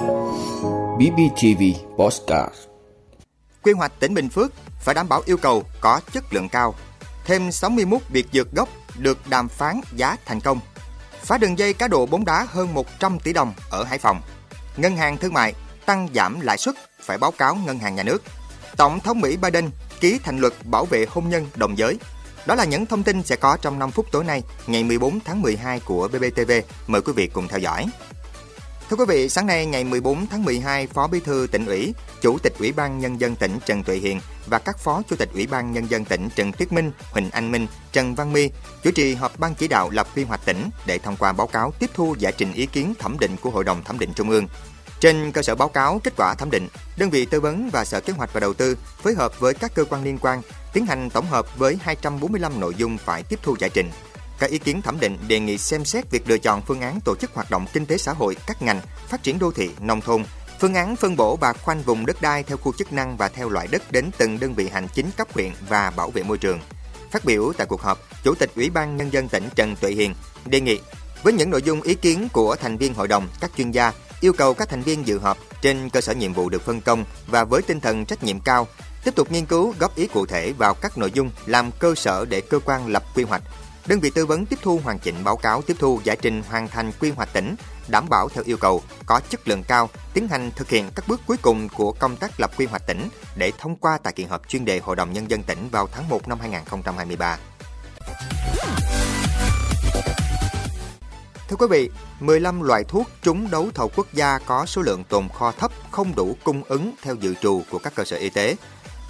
BBTV Postcard Quy hoạch tỉnh Bình Phước phải đảm bảo yêu cầu có chất lượng cao. Thêm 61 biệt dược gốc được đàm phán giá thành công. Phá đường dây cá độ bóng đá hơn 100 tỷ đồng ở Hải Phòng. Ngân hàng thương mại tăng giảm lãi suất phải báo cáo ngân hàng nhà nước. Tổng thống Mỹ Biden ký thành luật bảo vệ hôn nhân đồng giới. Đó là những thông tin sẽ có trong 5 phút tối nay, ngày 14 tháng 12 của BBTV. Mời quý vị cùng theo dõi. Thưa quý vị, sáng nay ngày 14 tháng 12, Phó Bí thư tỉnh ủy, Chủ tịch Ủy ban Nhân dân tỉnh Trần Tuệ Hiền và các Phó Chủ tịch Ủy ban Nhân dân tỉnh Trần Tuyết Minh, Huỳnh Anh Minh, Trần Văn My chủ trì họp ban chỉ đạo lập quy hoạch tỉnh để thông qua báo cáo tiếp thu giải trình ý kiến thẩm định của Hội đồng Thẩm định Trung ương. Trên cơ sở báo cáo kết quả thẩm định, đơn vị tư vấn và Sở Kế hoạch và Đầu tư phối hợp với các cơ quan liên quan tiến hành tổng hợp với 245 nội dung phải tiếp thu giải trình. Các ý kiến thẩm định đề nghị xem xét việc lựa chọn phương án tổ chức hoạt động kinh tế xã hội các ngành, phát triển đô thị, nông thôn, phương án phân bổ và khoanh vùng đất đai theo khu chức năng và theo loại đất đến từng đơn vị hành chính cấp huyện và bảo vệ môi trường. Phát biểu tại cuộc họp, Chủ tịch Ủy ban Nhân dân tỉnh Trần Tuệ Hiền đề nghị với những nội dung ý kiến của thành viên hội đồng, các chuyên gia yêu cầu các thành viên dự họp trên cơ sở nhiệm vụ được phân công và với tinh thần trách nhiệm cao, tiếp tục nghiên cứu góp ý cụ thể vào các nội dung làm cơ sở để cơ quan lập quy hoạch. Đơn vị tư vấn tiếp thu hoàn chỉnh báo cáo tiếp thu giải trình hoàn thành quy hoạch tỉnh, đảm bảo theo yêu cầu, có chất lượng cao, tiến hành thực hiện các bước cuối cùng của công tác lập quy hoạch tỉnh để thông qua tại kỳ họp chuyên đề Hội đồng Nhân dân tỉnh vào tháng 1 năm 2023. Thưa quý vị, 15 loại thuốc trúng đấu thầu quốc gia có số lượng tồn kho thấp không đủ cung ứng theo dự trù của các cơ sở y tế.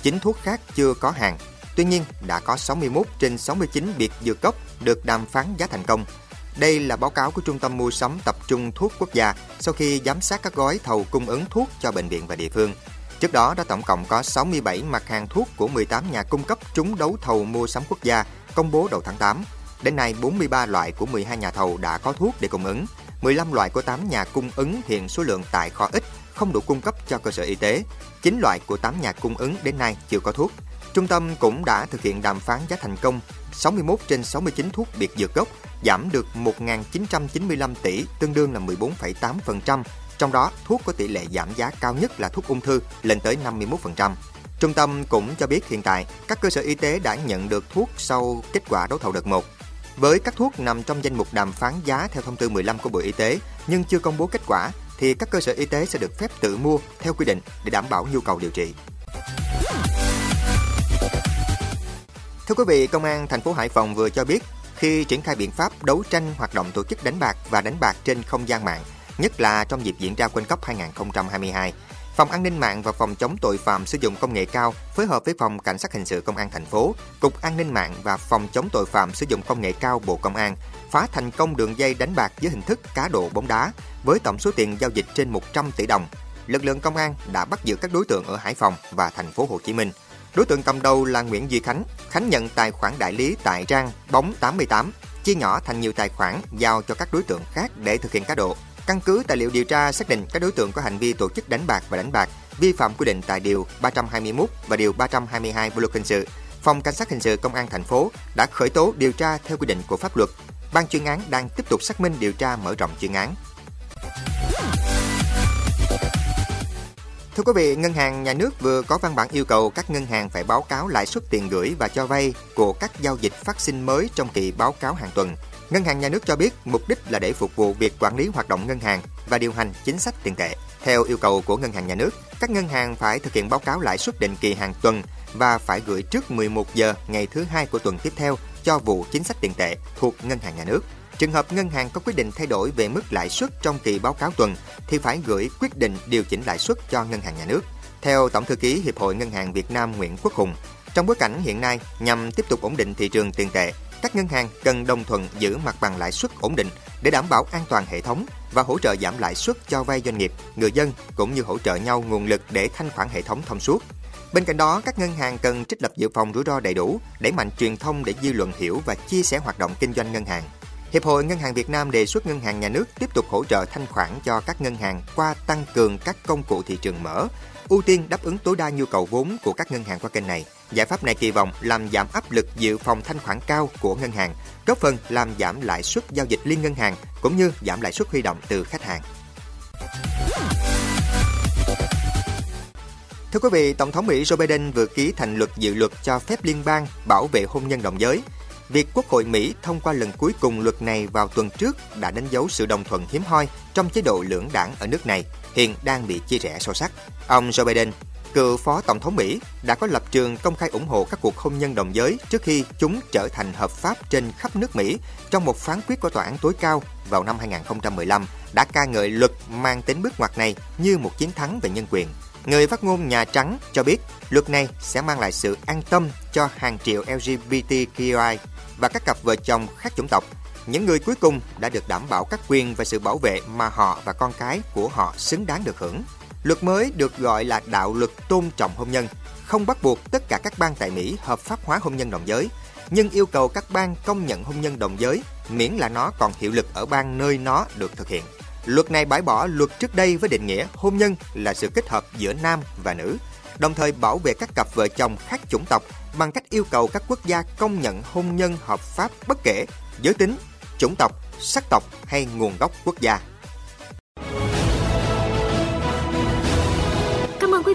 9 thuốc khác chưa có hàng. Tuy nhiên, đã có 61 trên 69 biệt dược gốc được đàm phán giá thành công. Đây là báo cáo của Trung tâm Mua sắm Tập trung Thuốc Quốc gia sau khi giám sát các gói thầu cung ứng thuốc cho bệnh viện và địa phương. Trước đó đã tổng cộng có 67 mặt hàng thuốc của 18 nhà cung cấp trúng đấu thầu mua sắm quốc gia công bố đầu tháng 8 Đến nay, 43 loại của 12 nhà thầu đã có thuốc để cung ứng. 15 loại của 8 nhà cung ứng hiện số lượng tại kho ít, không đủ cung cấp cho cơ sở y tế. 9 loại của 8 nhà cung ứng đến nay chưa có thuốc. Trung tâm cũng đã thực hiện đàm phán giá thành công 61 trên 69 thuốc biệt dược gốc, giảm được 1.995 tỷ, tương đương là 14,8%. Trong đó, thuốc có tỷ lệ giảm giá cao nhất là thuốc ung thư, lên tới 51%. Trung tâm cũng cho biết hiện tại, các cơ sở y tế đã nhận được thuốc sau kết quả đấu thầu đợt 1. Với các thuốc nằm trong danh mục đàm phán giá theo thông tư 15 của Bộ Y tế nhưng chưa công bố kết quả thì các cơ sở y tế sẽ được phép tự mua theo quy định để đảm bảo nhu cầu điều trị. Thưa quý vị, Công an thành phố Hải Phòng vừa cho biết khi triển khai biện pháp đấu tranh hoạt động tổ chức đánh bạc và đánh bạc trên không gian mạng, nhất là trong dịp diễn ra World Cup 2022, Phòng An ninh mạng và Phòng chống tội phạm sử dụng công nghệ cao phối hợp với Phòng Cảnh sát hình sự Công an thành phố, Cục An ninh mạng và Phòng chống tội phạm sử dụng công nghệ cao Bộ Công an phá thành công đường dây đánh bạc dưới hình thức cá độ bóng đá với tổng số tiền giao dịch trên 100 tỷ đồng. Lực lượng công an đã bắt giữ các đối tượng ở Hải Phòng và thành phố Hồ Chí Minh. Đối tượng cầm đầu là Nguyễn Duy Khánh. Khánh nhận tài khoản đại lý tại trang bóng 88, chia nhỏ thành nhiều tài khoản giao cho các đối tượng khác để thực hiện cá độ. Căn cứ tài liệu điều tra xác định các đối tượng có hành vi tổ chức đánh bạc và đánh bạc vi phạm quy định tại điều 321 và điều 322 Bộ luật hình sự. Phòng Cảnh sát hình sự Công an thành phố đã khởi tố điều tra theo quy định của pháp luật. Ban chuyên án đang tiếp tục xác minh điều tra mở rộng chuyên án. Thưa quý vị, Ngân hàng Nhà nước vừa có văn bản yêu cầu các ngân hàng phải báo cáo lãi suất tiền gửi và cho vay của các giao dịch phát sinh mới trong kỳ báo cáo hàng tuần. Ngân hàng Nhà nước cho biết mục đích là để phục vụ việc quản lý hoạt động ngân hàng và điều hành chính sách tiền tệ. Theo yêu cầu của Ngân hàng Nhà nước, các ngân hàng phải thực hiện báo cáo lãi suất định kỳ hàng tuần và phải gửi trước 11 giờ ngày thứ hai của tuần tiếp theo cho vụ chính sách tiền tệ thuộc Ngân hàng Nhà nước. Trường hợp ngân hàng có quyết định thay đổi về mức lãi suất trong kỳ báo cáo tuần thì phải gửi quyết định điều chỉnh lãi suất cho Ngân hàng Nhà nước. Theo Tổng thư ký Hiệp hội Ngân hàng Việt Nam Nguyễn Quốc Hùng, trong bối cảnh hiện nay nhằm tiếp tục ổn định thị trường tiền tệ, các ngân hàng cần đồng thuận giữ mặt bằng lãi suất ổn định để đảm bảo an toàn hệ thống và hỗ trợ giảm lãi suất cho vay doanh nghiệp, người dân cũng như hỗ trợ nhau nguồn lực để thanh khoản hệ thống thông suốt. Bên cạnh đó, các ngân hàng cần trích lập dự phòng rủi ro đầy đủ, đẩy mạnh truyền thông để dư luận hiểu và chia sẻ hoạt động kinh doanh ngân hàng. Hiệp hội Ngân hàng Việt Nam đề xuất ngân hàng nhà nước tiếp tục hỗ trợ thanh khoản cho các ngân hàng qua tăng cường các công cụ thị trường mở, ưu tiên đáp ứng tối đa nhu cầu vốn của các ngân hàng qua kênh này. Giải pháp này kỳ vọng làm giảm áp lực dự phòng thanh khoản cao của ngân hàng, góp phần làm giảm lãi suất giao dịch liên ngân hàng cũng như giảm lãi suất huy động từ khách hàng. Thưa quý vị, Tổng thống Mỹ Joe Biden vừa ký thành luật dự luật cho phép liên bang bảo vệ hôn nhân đồng giới. Việc Quốc hội Mỹ thông qua lần cuối cùng luật này vào tuần trước đã đánh dấu sự đồng thuận hiếm hoi trong chế độ lưỡng đảng ở nước này, hiện đang bị chia rẽ sâu sắc. Ông Joe Biden, cựu phó tổng thống Mỹ, đã có lập trường công khai ủng hộ các cuộc hôn nhân đồng giới trước khi chúng trở thành hợp pháp trên khắp nước Mỹ trong một phán quyết của tòa án tối cao vào năm 2015 đã ca ngợi luật mang tính bước ngoặt này như một chiến thắng về nhân quyền. Người phát ngôn Nhà Trắng cho biết luật này sẽ mang lại sự an tâm cho hàng triệu LGBTQI và các cặp vợ chồng khác chủng tộc. Những người cuối cùng đã được đảm bảo các quyền và sự bảo vệ mà họ và con cái của họ xứng đáng được hưởng. Luật mới được gọi là đạo luật tôn trọng hôn nhân, không bắt buộc tất cả các bang tại Mỹ hợp pháp hóa hôn nhân đồng giới, nhưng yêu cầu các bang công nhận hôn nhân đồng giới miễn là nó còn hiệu lực ở bang nơi nó được thực hiện. Luật này bãi bỏ luật trước đây với định nghĩa hôn nhân là sự kết hợp giữa nam và nữ, đồng thời bảo vệ các cặp vợ chồng khác chủng tộc bằng cách yêu cầu các quốc gia công nhận hôn nhân hợp pháp bất kể giới tính, chủng tộc, sắc tộc hay nguồn gốc quốc gia.